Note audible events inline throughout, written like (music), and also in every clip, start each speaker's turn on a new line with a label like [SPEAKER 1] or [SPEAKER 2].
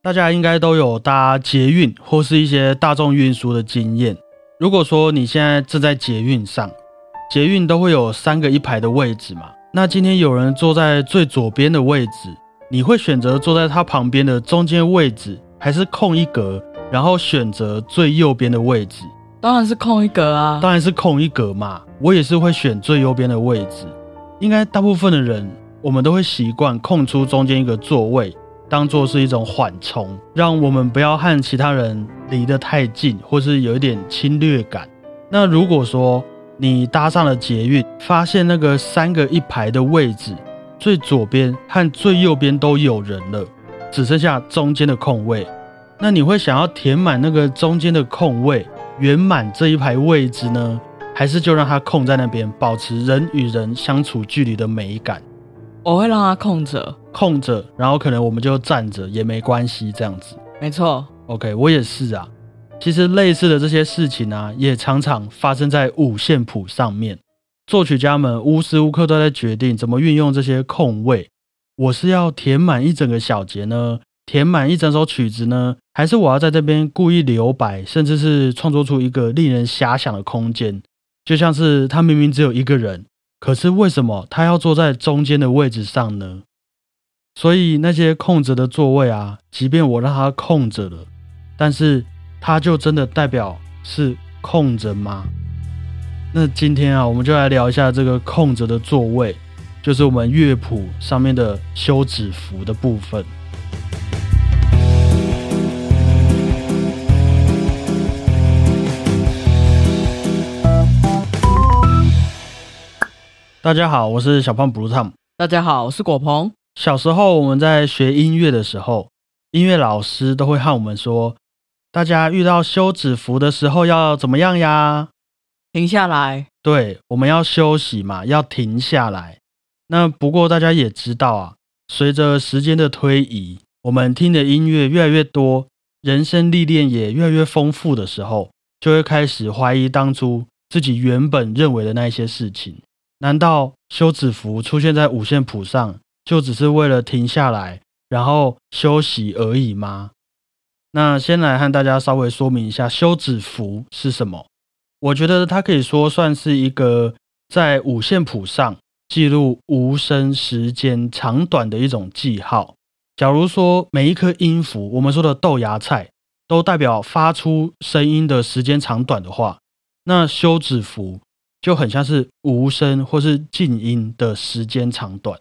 [SPEAKER 1] 大家应该都有搭捷运或是一些大众运输的经验。如果说你现在正在捷运上，捷运都会有三个一排的位置嘛？那今天有人坐在最左边的位置，你会选择坐在他旁边的中间位置，还是空一格，然后选择最右边的位置？
[SPEAKER 2] 当然是空一格啊！
[SPEAKER 1] 当然是空一格嘛。我也是会选最右边的位置。应该大部分的人，我们都会习惯空出中间一个座位，当做是一种缓冲，让我们不要和其他人离得太近，或是有一点侵略感。那如果说你搭上了捷运，发现那个三个一排的位置，最左边和最右边都有人了，只剩下中间的空位，那你会想要填满那个中间的空位，圆满这一排位置呢，还是就让它空在那边，保持人与人相处距离的美感？
[SPEAKER 2] 我会让它空着，
[SPEAKER 1] 空着，然后可能我们就站着也没关系，这样子。
[SPEAKER 2] 没错。
[SPEAKER 1] OK，我也是啊。其实类似的这些事情啊，也常常发生在五线谱上面。作曲家们无时无刻都在决定怎么运用这些空位。我是要填满一整个小节呢，填满一整首曲子呢，还是我要在这边故意留白，甚至是创作出一个令人遐想的空间？就像是他明明只有一个人，可是为什么他要坐在中间的位置上呢？所以那些空着的座位啊，即便我让它空着了，但是。它就真的代表是空着吗？那今天啊，我们就来聊一下这个空着的座位，就是我们乐谱上面的休止符的部分。大家好，我是小胖 Blue Tom。
[SPEAKER 2] 大家好，我是果鹏。
[SPEAKER 1] 小时候我们在学音乐的时候，音乐老师都会和我们说。大家遇到休止符的时候要怎么样呀？
[SPEAKER 2] 停下来。
[SPEAKER 1] 对，我们要休息嘛，要停下来。那不过大家也知道啊，随着时间的推移，我们听的音乐越来越多，人生历练也越来越丰富的时候，就会开始怀疑当初自己原本认为的那些事情。难道休止符出现在五线谱上，就只是为了停下来，然后休息而已吗？那先来和大家稍微说明一下休止符是什么。我觉得它可以说算是一个在五线谱上记录无声时间长短的一种记号。假如说每一颗音符，我们说的豆芽菜，都代表发出声音的时间长短的话，那休止符就很像是无声或是静音的时间长短。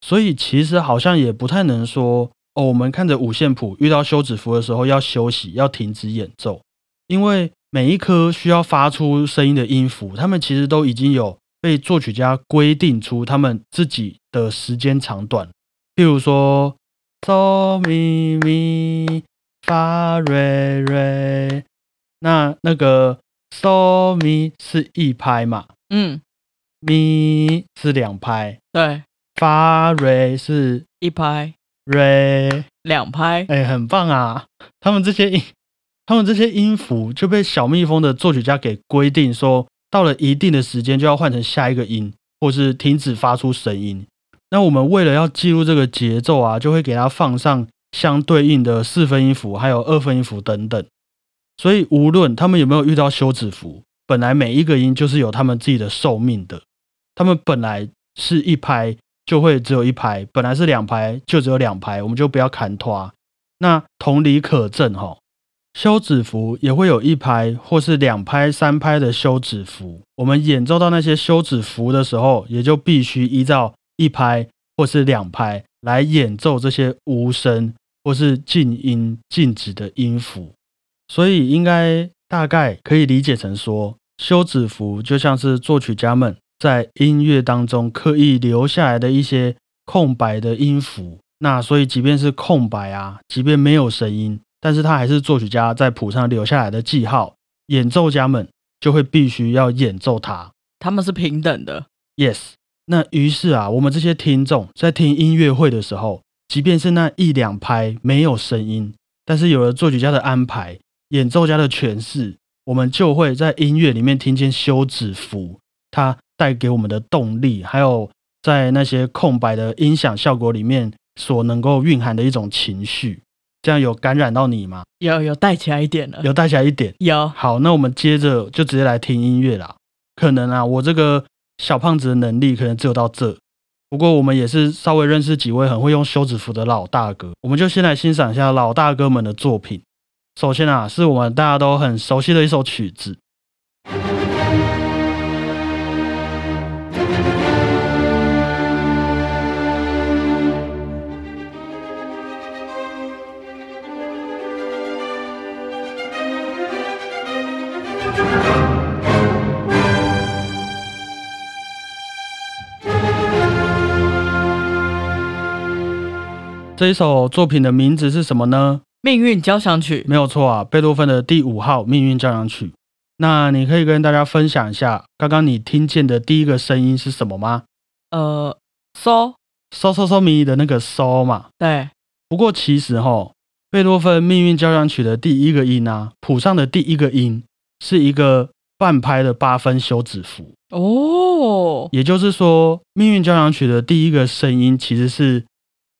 [SPEAKER 1] 所以其实好像也不太能说。哦，我们看着五线谱，遇到休止符的时候要休息，要停止演奏，因为每一颗需要发出声音的音符，他们其实都已经有被作曲家规定出他们自己的时间长短。譬如说哆咪咪发瑞瑞，那那个哆咪是一拍嘛，
[SPEAKER 2] 嗯，
[SPEAKER 1] 咪是两拍，
[SPEAKER 2] 对，
[SPEAKER 1] 发瑞是
[SPEAKER 2] 一拍。
[SPEAKER 1] 瑞
[SPEAKER 2] 两拍，
[SPEAKER 1] 哎，很棒啊！他们这些音，他们这些音符就被小蜜蜂的作曲家给规定说，到了一定的时间就要换成下一个音，或是停止发出声音。那我们为了要记录这个节奏啊，就会给它放上相对应的四分音符，还有二分音符等等。所以无论他们有没有遇到休止符，本来每一个音就是有他们自己的寿命的，他们本来是一拍。就会只有一拍，本来是两拍，就只有两拍，我们就不要砍拖。那同理可证哈，休止符也会有一拍或是两拍、三拍的休止符。我们演奏到那些休止符的时候，也就必须依照一拍或是两拍来演奏这些无声或是静音、静止的音符。所以应该大概可以理解成说，休止符就像是作曲家们。在音乐当中刻意留下来的一些空白的音符，那所以即便是空白啊，即便没有声音，但是它还是作曲家在谱上留下来的记号，演奏家们就会必须要演奏它，
[SPEAKER 2] 他们是平等的。
[SPEAKER 1] Yes，那于是啊，我们这些听众在听音乐会的时候，即便是那一两拍没有声音，但是有了作曲家的安排，演奏家的诠释，我们就会在音乐里面听见休止符，它。带给我们的动力，还有在那些空白的音响效果里面所能够蕴含的一种情绪。这样有感染到你吗？
[SPEAKER 2] 有有带起来一点了，
[SPEAKER 1] 有带起来一点。
[SPEAKER 2] 有
[SPEAKER 1] 好，那我们接着就直接来听音乐啦。可能啊，我这个小胖子的能力可能只有到这。不过我们也是稍微认识几位很会用休止符的老大哥，我们就先来欣赏一下老大哥们的作品。首先啊，是我们大家都很熟悉的一首曲子。这一首作品的名字是什么呢？
[SPEAKER 2] 命运交响曲，
[SPEAKER 1] 没有错啊，贝多芬的第五号命运交响曲。那你可以跟大家分享一下，刚刚你听见的第一个声音是什么吗？
[SPEAKER 2] 呃，so
[SPEAKER 1] 嗦嗦嗦咪的那个嗦嘛。
[SPEAKER 2] 对，
[SPEAKER 1] 不过其实哈，贝多芬命运交响曲的第一个音啊，谱上的第一个音是一个半拍的八分休止符。
[SPEAKER 2] 哦，
[SPEAKER 1] 也就是说，命运交响曲的第一个声音其实是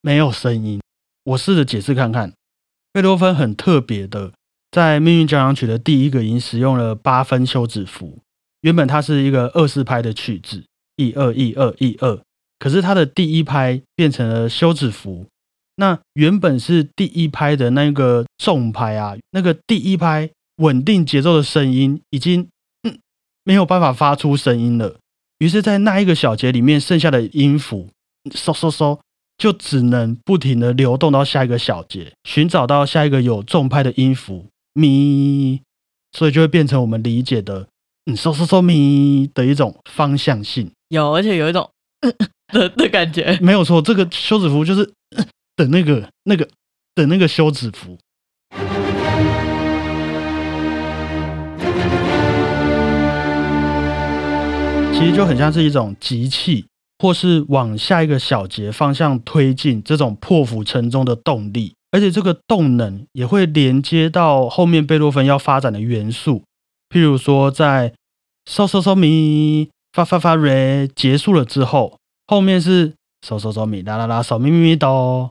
[SPEAKER 1] 没有声音。我试着解释看看，贝多芬很特别的，在命运交响曲的第一个音使用了八分休止符。原本它是一个二四拍的曲子，一二一二一二，可是它的第一拍变成了休止符。那原本是第一拍的那个重拍啊，那个第一拍稳定节奏的声音已经嗯没有办法发出声音了。于是，在那一个小节里面，剩下的音符嗖嗖嗖，就只能不停的流动到下一个小节，寻找到下一个有重拍的音符咪，所以就会变成我们理解的嗯嗖嗖嗖咪的一种方向性。
[SPEAKER 2] 有，而且有一种 (laughs) 的的感觉。
[SPEAKER 1] 没有错，这个休止符就是呃的那个那个的那个休止符。其实就很像是一种集气，或是往下一个小节方向推进这种破釜沉舟的动力，而且这个动能也会连接到后面贝多芬要发展的元素，譬如说在嗦嗦嗦咪发发发瑞结束了之后，后面是嗦嗦嗦咪啦啦啦嗦咪咪咪哆。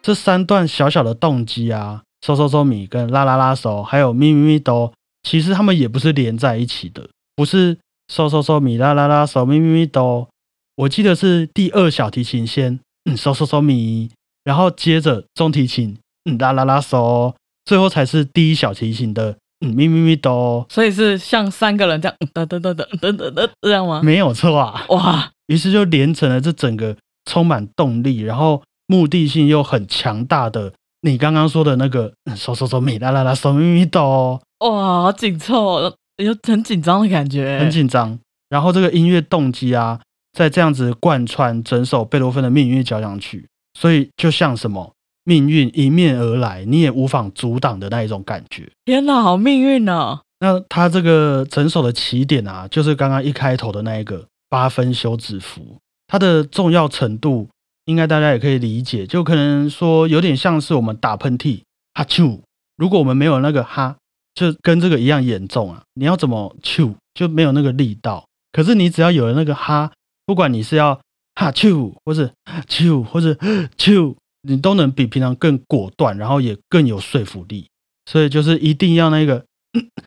[SPEAKER 1] 这三段小小的动机啊，嗦嗦嗦咪跟啦啦啦嗦，还有咪咪咪哆，其实它们也不是连在一起的，不是嗦嗦嗦咪啦啦啦嗦咪咪咪哆。我记得是第二小提琴先嗯嗦嗦嗦咪，然后接着中提琴嗯啦啦啦嗦，最后才是第一小提琴的嗯咪咪咪哆。
[SPEAKER 2] 所以是像三个人这样噔噔噔噔噔噔噔这样吗？
[SPEAKER 1] 没有错啊。
[SPEAKER 2] 哇，
[SPEAKER 1] 于是就连成了这整个充满动力，然后目的性又很强大的你刚刚说的那个嗯嗦嗦嗦咪啦啦啦嗦咪咪哆，
[SPEAKER 2] 哇，好紧凑哦，有很紧张的感觉，
[SPEAKER 1] 很紧张。然后这个音乐动机啊，在这样子贯穿整首贝多芬的命运交响曲，所以就像什么命运迎面而来，你也无法阻挡的那一种感觉。
[SPEAKER 2] 天哪，好命运哦！
[SPEAKER 1] 那它这个整首的起点啊，就是刚刚一开头的那一个八分休止符，它的重要程度，应该大家也可以理解，就可能说有点像是我们打喷嚏哈啾，如果我们没有那个哈，就跟这个一样严重啊。你要怎么啾就没有那个力道，可是你只要有了那个哈，不管你是要哈啾，或是啾，或是啾，你都能比平常更果断，然后也更有说服力。所以就是一定要那个。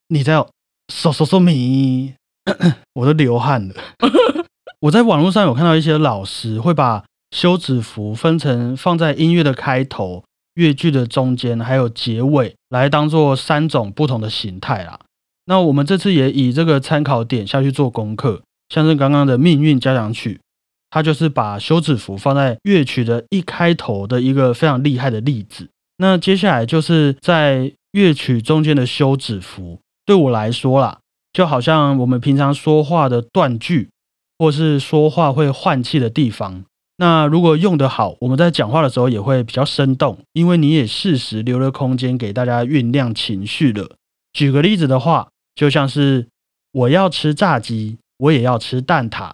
[SPEAKER 1] 你在嗦嗦嗦咪，我都流汗了。我在网络上有看到一些老师会把休止符分成放在音乐的开头、乐句的中间，还有结尾，来当做三种不同的形态啦。那我们这次也以这个参考点下去做功课，像是刚刚的命运交响曲，它就是把休止符放在乐曲的一开头的一个非常厉害的例子。那接下来就是在乐曲中间的休止符，对我来说啦，就好像我们平常说话的断句，或是说话会换气的地方。那如果用得好，我们在讲话的时候也会比较生动，因为你也适时留了空间给大家酝酿情绪了。举个例子的话，就像是我要吃炸鸡，我也要吃蛋挞，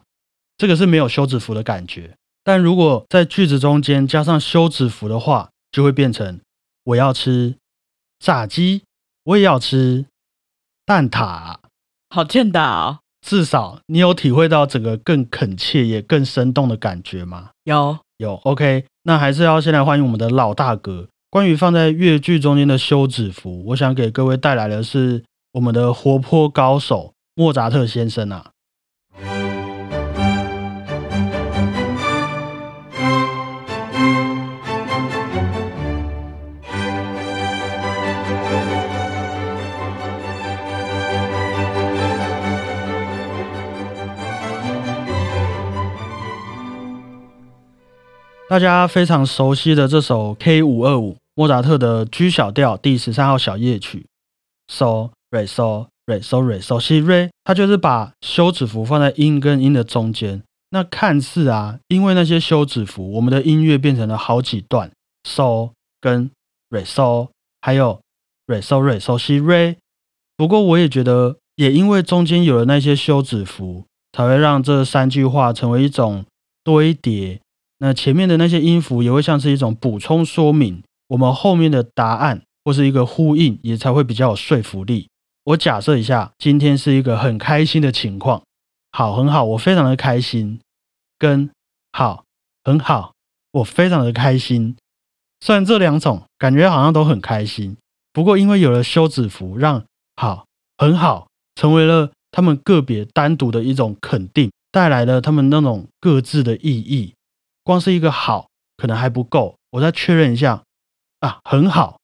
[SPEAKER 1] 这个是没有休止符的感觉。但如果在句子中间加上休止符的话，就会变成我要吃炸鸡，我也要吃蛋挞。
[SPEAKER 2] 好欠打！
[SPEAKER 1] 至少你有体会到整个更恳切也更生动的感觉吗？
[SPEAKER 2] 有
[SPEAKER 1] 有，OK，那还是要先来欢迎我们的老大哥。关于放在越剧中间的休止符，我想给各位带来的是我们的活泼高手莫扎特先生啊。大家非常熟悉的这首 K 五二五，莫扎特的 G 小调第十三号小夜曲，So Re So Re So Re So Si Re，它就是把休止符放在音跟音的中间。那看似啊，因为那些休止符，我们的音乐变成了好几段，So 跟 Re So，还有 Re So Re So Si Re。不过我也觉得，也因为中间有了那些休止符，才会让这三句话成为一种堆叠。那前面的那些音符也会像是一种补充说明，我们后面的答案或是一个呼应，也才会比较有说服力。我假设一下，今天是一个很开心的情况，好，很好，我非常的开心，跟好，很好，我非常的开心。虽然这两种感觉好像都很开心，不过因为有了休止符，让好，很好成为了他们个别单独的一种肯定，带来了他们那种各自的意义。光是一个好可能还不够，我再确认一下啊，很好。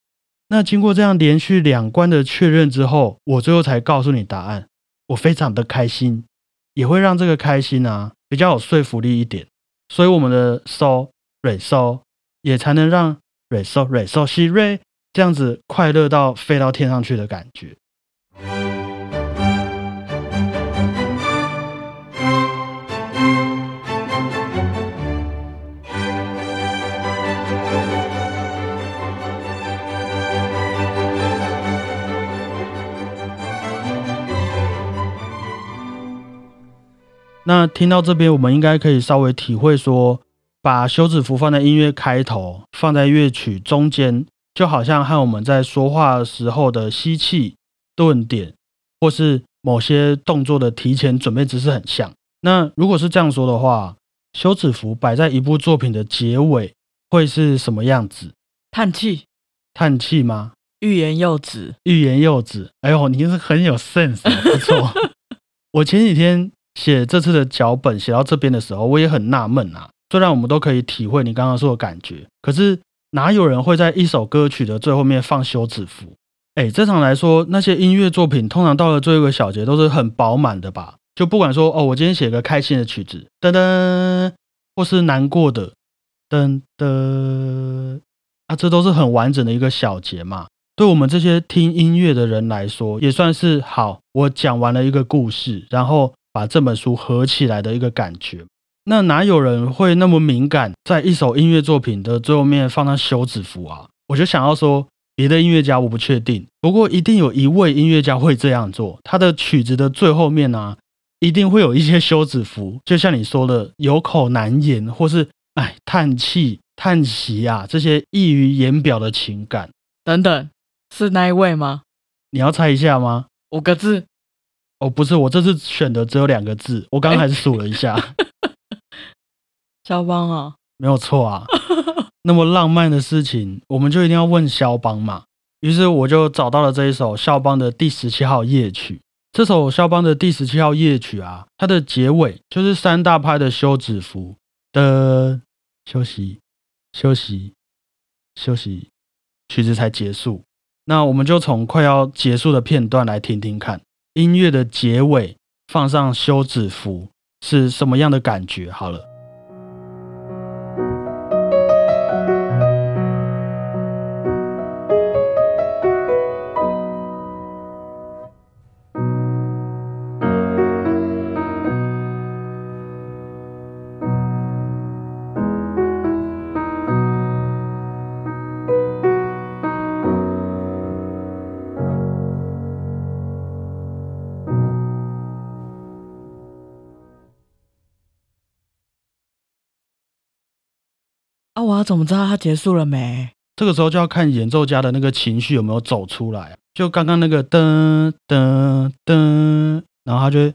[SPEAKER 1] 那经过这样连续两关的确认之后，我最后才告诉你答案。我非常的开心，也会让这个开心啊比较有说服力一点。所以我们的 so re so 也才能让 re so re so si re 这样子快乐到飞到天上去的感觉。那听到这边，我们应该可以稍微体会说，把休止符放在音乐开头，放在乐曲中间，就好像和我们在说话时候的吸气、顿点，或是某些动作的提前准备姿势很像。那如果是这样说的话，休止符摆在一部作品的结尾会是什么样子？
[SPEAKER 2] 叹气，
[SPEAKER 1] 叹气吗？
[SPEAKER 2] 欲言又止，
[SPEAKER 1] 欲言又止。哎呦，你是很有 sense，不错。(laughs) 我前几天。写这次的脚本写到这边的时候，我也很纳闷啊。虽然我们都可以体会你刚刚说的感觉，可是哪有人会在一首歌曲的最后面放休止符？哎，正常来说，那些音乐作品通常到了最后一个小节都是很饱满的吧？就不管说哦，我今天写个开心的曲子，噔噔，或是难过的，噔噔，啊，这都是很完整的一个小节嘛。对我们这些听音乐的人来说，也算是好。我讲完了一个故事，然后。把这本书合起来的一个感觉，那哪有人会那么敏感，在一首音乐作品的最后面放上休止符啊？我就想要说，别的音乐家我不确定，不过一定有一位音乐家会这样做。他的曲子的最后面呢，一定会有一些休止符，就像你说的，有口难言，或是哎叹气、叹息啊，这些溢于言表的情感
[SPEAKER 2] 等等，是那一位吗？
[SPEAKER 1] 你要猜一下吗？
[SPEAKER 2] 五个字。
[SPEAKER 1] 哦，不是，我这次选的只有两个字，我刚刚还是数了一下。(laughs)
[SPEAKER 2] 肖邦啊，
[SPEAKER 1] 没有错啊。(laughs) 那么浪漫的事情，我们就一定要问肖邦嘛。于是我就找到了这一首肖邦的第十七号夜曲。这首肖邦的第十七号夜曲啊，它的结尾就是三大拍的休止符的休息、休息、休息，曲子才结束。那我们就从快要结束的片段来听听看。音乐的结尾放上休止符是什么样的感觉？好了。
[SPEAKER 2] 要怎么知道它结束了没？
[SPEAKER 1] 这个时候就要看演奏家的那个情绪有没有走出来。就刚刚那个噔噔噔，然后他就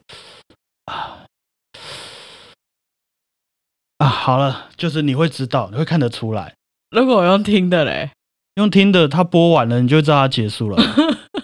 [SPEAKER 1] 啊，好了，就是你会知道，你会看得出来。
[SPEAKER 2] 如果我用听的嘞，
[SPEAKER 1] 用听的，它播完了，你就知道它结束了。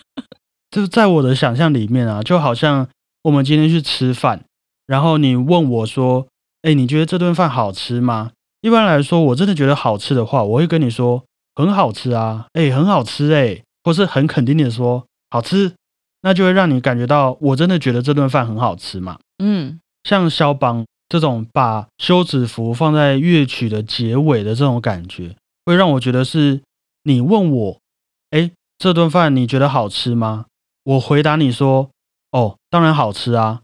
[SPEAKER 1] (laughs) 就是在我的想象里面啊，就好像我们今天去吃饭，然后你问我说：“哎，你觉得这顿饭好吃吗？”一般来说，我真的觉得好吃的话，我会跟你说很好吃啊，哎，很好吃哎，或是很肯定的说好吃，那就会让你感觉到我真的觉得这顿饭很好吃嘛。
[SPEAKER 2] 嗯，
[SPEAKER 1] 像肖邦这种把休止符放在乐曲的结尾的这种感觉，会让我觉得是你问我，哎，这顿饭你觉得好吃吗？我回答你说，哦，当然好吃啊。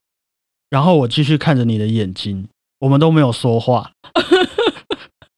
[SPEAKER 1] 然后我继续看着你的眼睛，我们都没有说话。(laughs)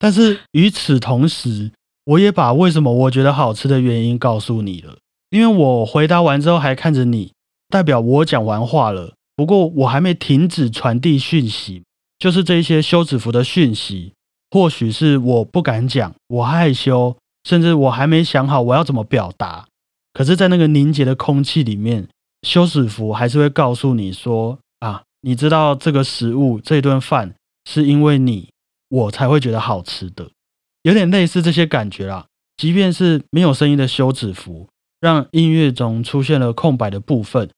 [SPEAKER 1] 但是与此同时，我也把为什么我觉得好吃的原因告诉你了。因为我回答完之后还看着你，代表我讲完话了。不过我还没停止传递讯息，就是这些休止符的讯息，或许是我不敢讲，我害羞，甚至我还没想好我要怎么表达。可是，在那个凝结的空气里面，休止符还是会告诉你说：啊，你知道这个食物这顿饭是因为你，我才会觉得好吃的，有点类似这些感觉啦。即便是没有声音的休止符，让音乐中出现了空白的部分。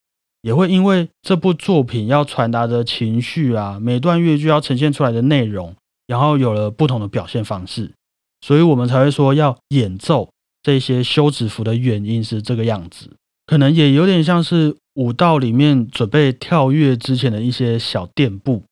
[SPEAKER 1] 也会因为这部作品要传达的情绪啊，每段乐句要呈现出来的内容，然后有了不同的表现方式，所以我们才会说要演奏这些休止符的原因是这个样子。可能也有点像是舞蹈里面准备跳跃之前的一些小垫步，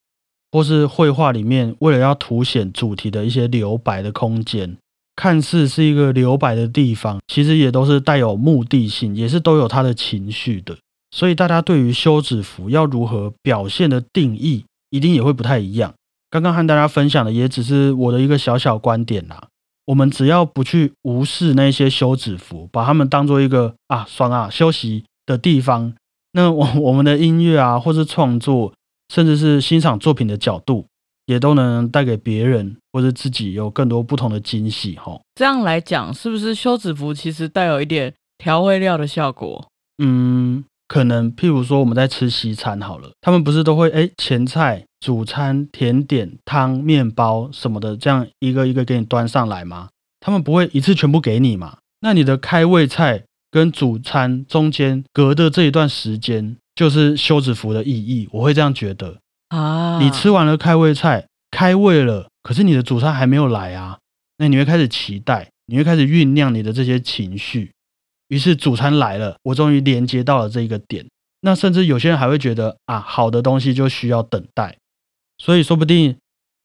[SPEAKER 1] 或是绘画里面为了要凸显主题的一些留白的空间，看似是一个留白的地方，其实也都是带有目的性，也是都有它的情绪的。所以大家对于休止符要如何表现的定义，一定也会不太一样。刚刚和大家分享的也只是我的一个小小观点啦。我们只要不去无视那些休止符，把它们当做一个啊爽啊休息的地方，那我我们的音乐啊，或是创作，甚至是欣赏作品的角度，也都能带给别人或者自己有更多不同的惊喜。哈，
[SPEAKER 2] 这样来讲，是不是休止符其实带有一点调味料的效果？
[SPEAKER 1] 嗯。可能，譬如说我们在吃西餐好了，他们不是都会哎前菜、主餐、甜点、汤、面包什么的，这样一个一个给你端上来吗？他们不会一次全部给你嘛？那你的开胃菜跟主餐中间隔的这一段时间，就是休止符的意义。我会这样觉得
[SPEAKER 2] 啊。
[SPEAKER 1] 你吃完了开胃菜，开胃了，可是你的主餐还没有来啊，那你会开始期待，你会开始酝酿你的这些情绪。于是主餐来了，我终于连接到了这一个点。那甚至有些人还会觉得啊，好的东西就需要等待，所以说不定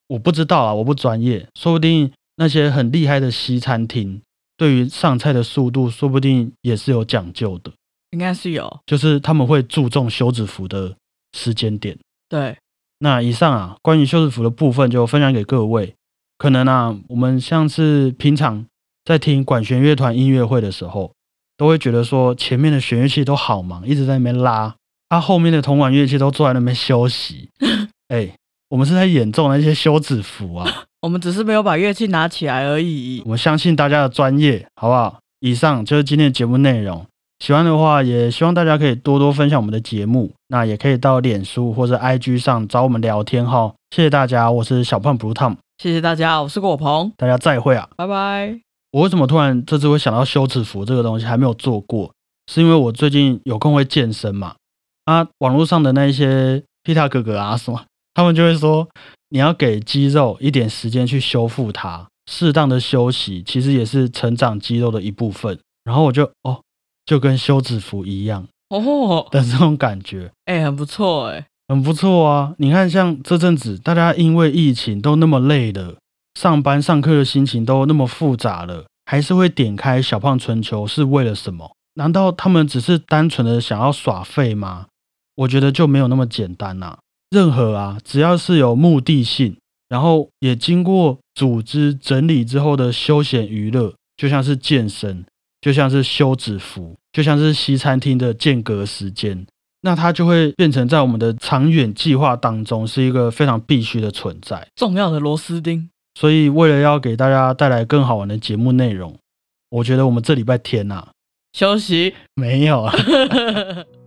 [SPEAKER 1] 我不知道啊，我不专业，说不定那些很厉害的西餐厅对于上菜的速度，说不定也是有讲究的。
[SPEAKER 2] 应该是有，
[SPEAKER 1] 就是他们会注重休止符的时间点。
[SPEAKER 2] 对，
[SPEAKER 1] 那以上啊，关于休止符的部分就分享给各位。可能啊，我们像是平常在听管弦乐团音乐会的时候。都会觉得说前面的弦乐器都好忙，一直在那边拉，他后面的铜管乐器都坐在那边休息。(laughs) 哎，我们是在演奏那些休止符啊，(laughs)
[SPEAKER 2] 我们只是没有把乐器拿起来而已。
[SPEAKER 1] 我相信大家的专业，好不好？以上就是今天的节目内容。喜欢的话，也希望大家可以多多分享我们的节目。那也可以到脸书或者 IG 上找我们聊天哈。谢谢大家，我是小胖 Blue Tom。
[SPEAKER 2] 谢谢大家，我是果鹏。
[SPEAKER 1] 大家再会啊，
[SPEAKER 2] 拜拜。
[SPEAKER 1] 我为什么突然这次会想到休止符这个东西还没有做过？是因为我最近有空会健身嘛？啊，网络上的那一些皮塔哥哥啊什么，他们就会说你要给肌肉一点时间去修复它，适当的休息其实也是成长肌肉的一部分。然后我就哦，就跟休止符一样
[SPEAKER 2] 哦
[SPEAKER 1] 的这种感觉，
[SPEAKER 2] 哎，很不错哎，
[SPEAKER 1] 很不错啊！你看，像这阵子大家因为疫情都那么累了。上班上课的心情都那么复杂了，还是会点开小胖春秋是为了什么？难道他们只是单纯的想要耍废吗？我觉得就没有那么简单呐。任何啊，只要是有目的性，然后也经过组织整理之后的休闲娱乐，就像是健身，就像是休止符，就像是西餐厅的间隔时间，那它就会变成在我们的长远计划当中是一个非常必须的存在，
[SPEAKER 2] 重要的螺丝钉。
[SPEAKER 1] 所以，为了要给大家带来更好玩的节目内容，我觉得我们这礼拜天呐，
[SPEAKER 2] 休息
[SPEAKER 1] 没有啊。(laughs) (laughs) (laughs)